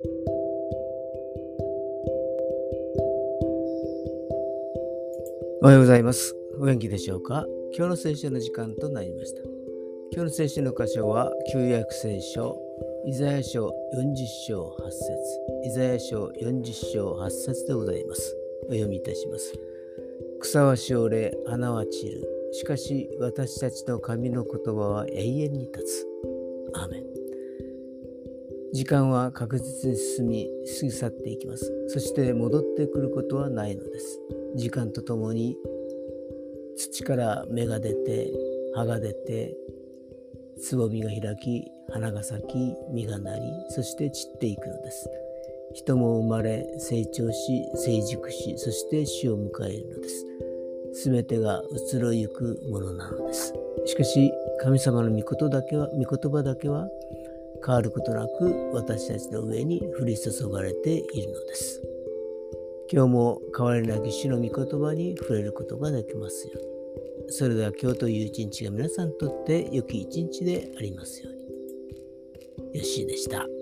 おはようございます。お元気でしょうか？今日の聖書の時間となりました。今日の聖書の箇所は、旧約聖書、イザヤ書40章8節イザヤ書40章8節でございます。お読みいたします。草はしおれ、花は散る。しかし私たちの神の言葉は永遠に立つ。アーメン。時間は確実に進み過ぎ去っていきます。そして戻ってくることはないのです。時間とともに土から芽が出て葉が出てつぼみが開き花が咲き実がなりそして散っていくのです人も生まれ成長し成熟しそして死を迎えるのです全てが移ろいゆくものなのですしかし神様の御言だけは御言葉だけは変わることなく私たちの上に降り注がれているのです今日も変わりなき主の御言葉に触れることができますように。それでは今日という一日が皆さんにとって良き一日でありますように。よしでした。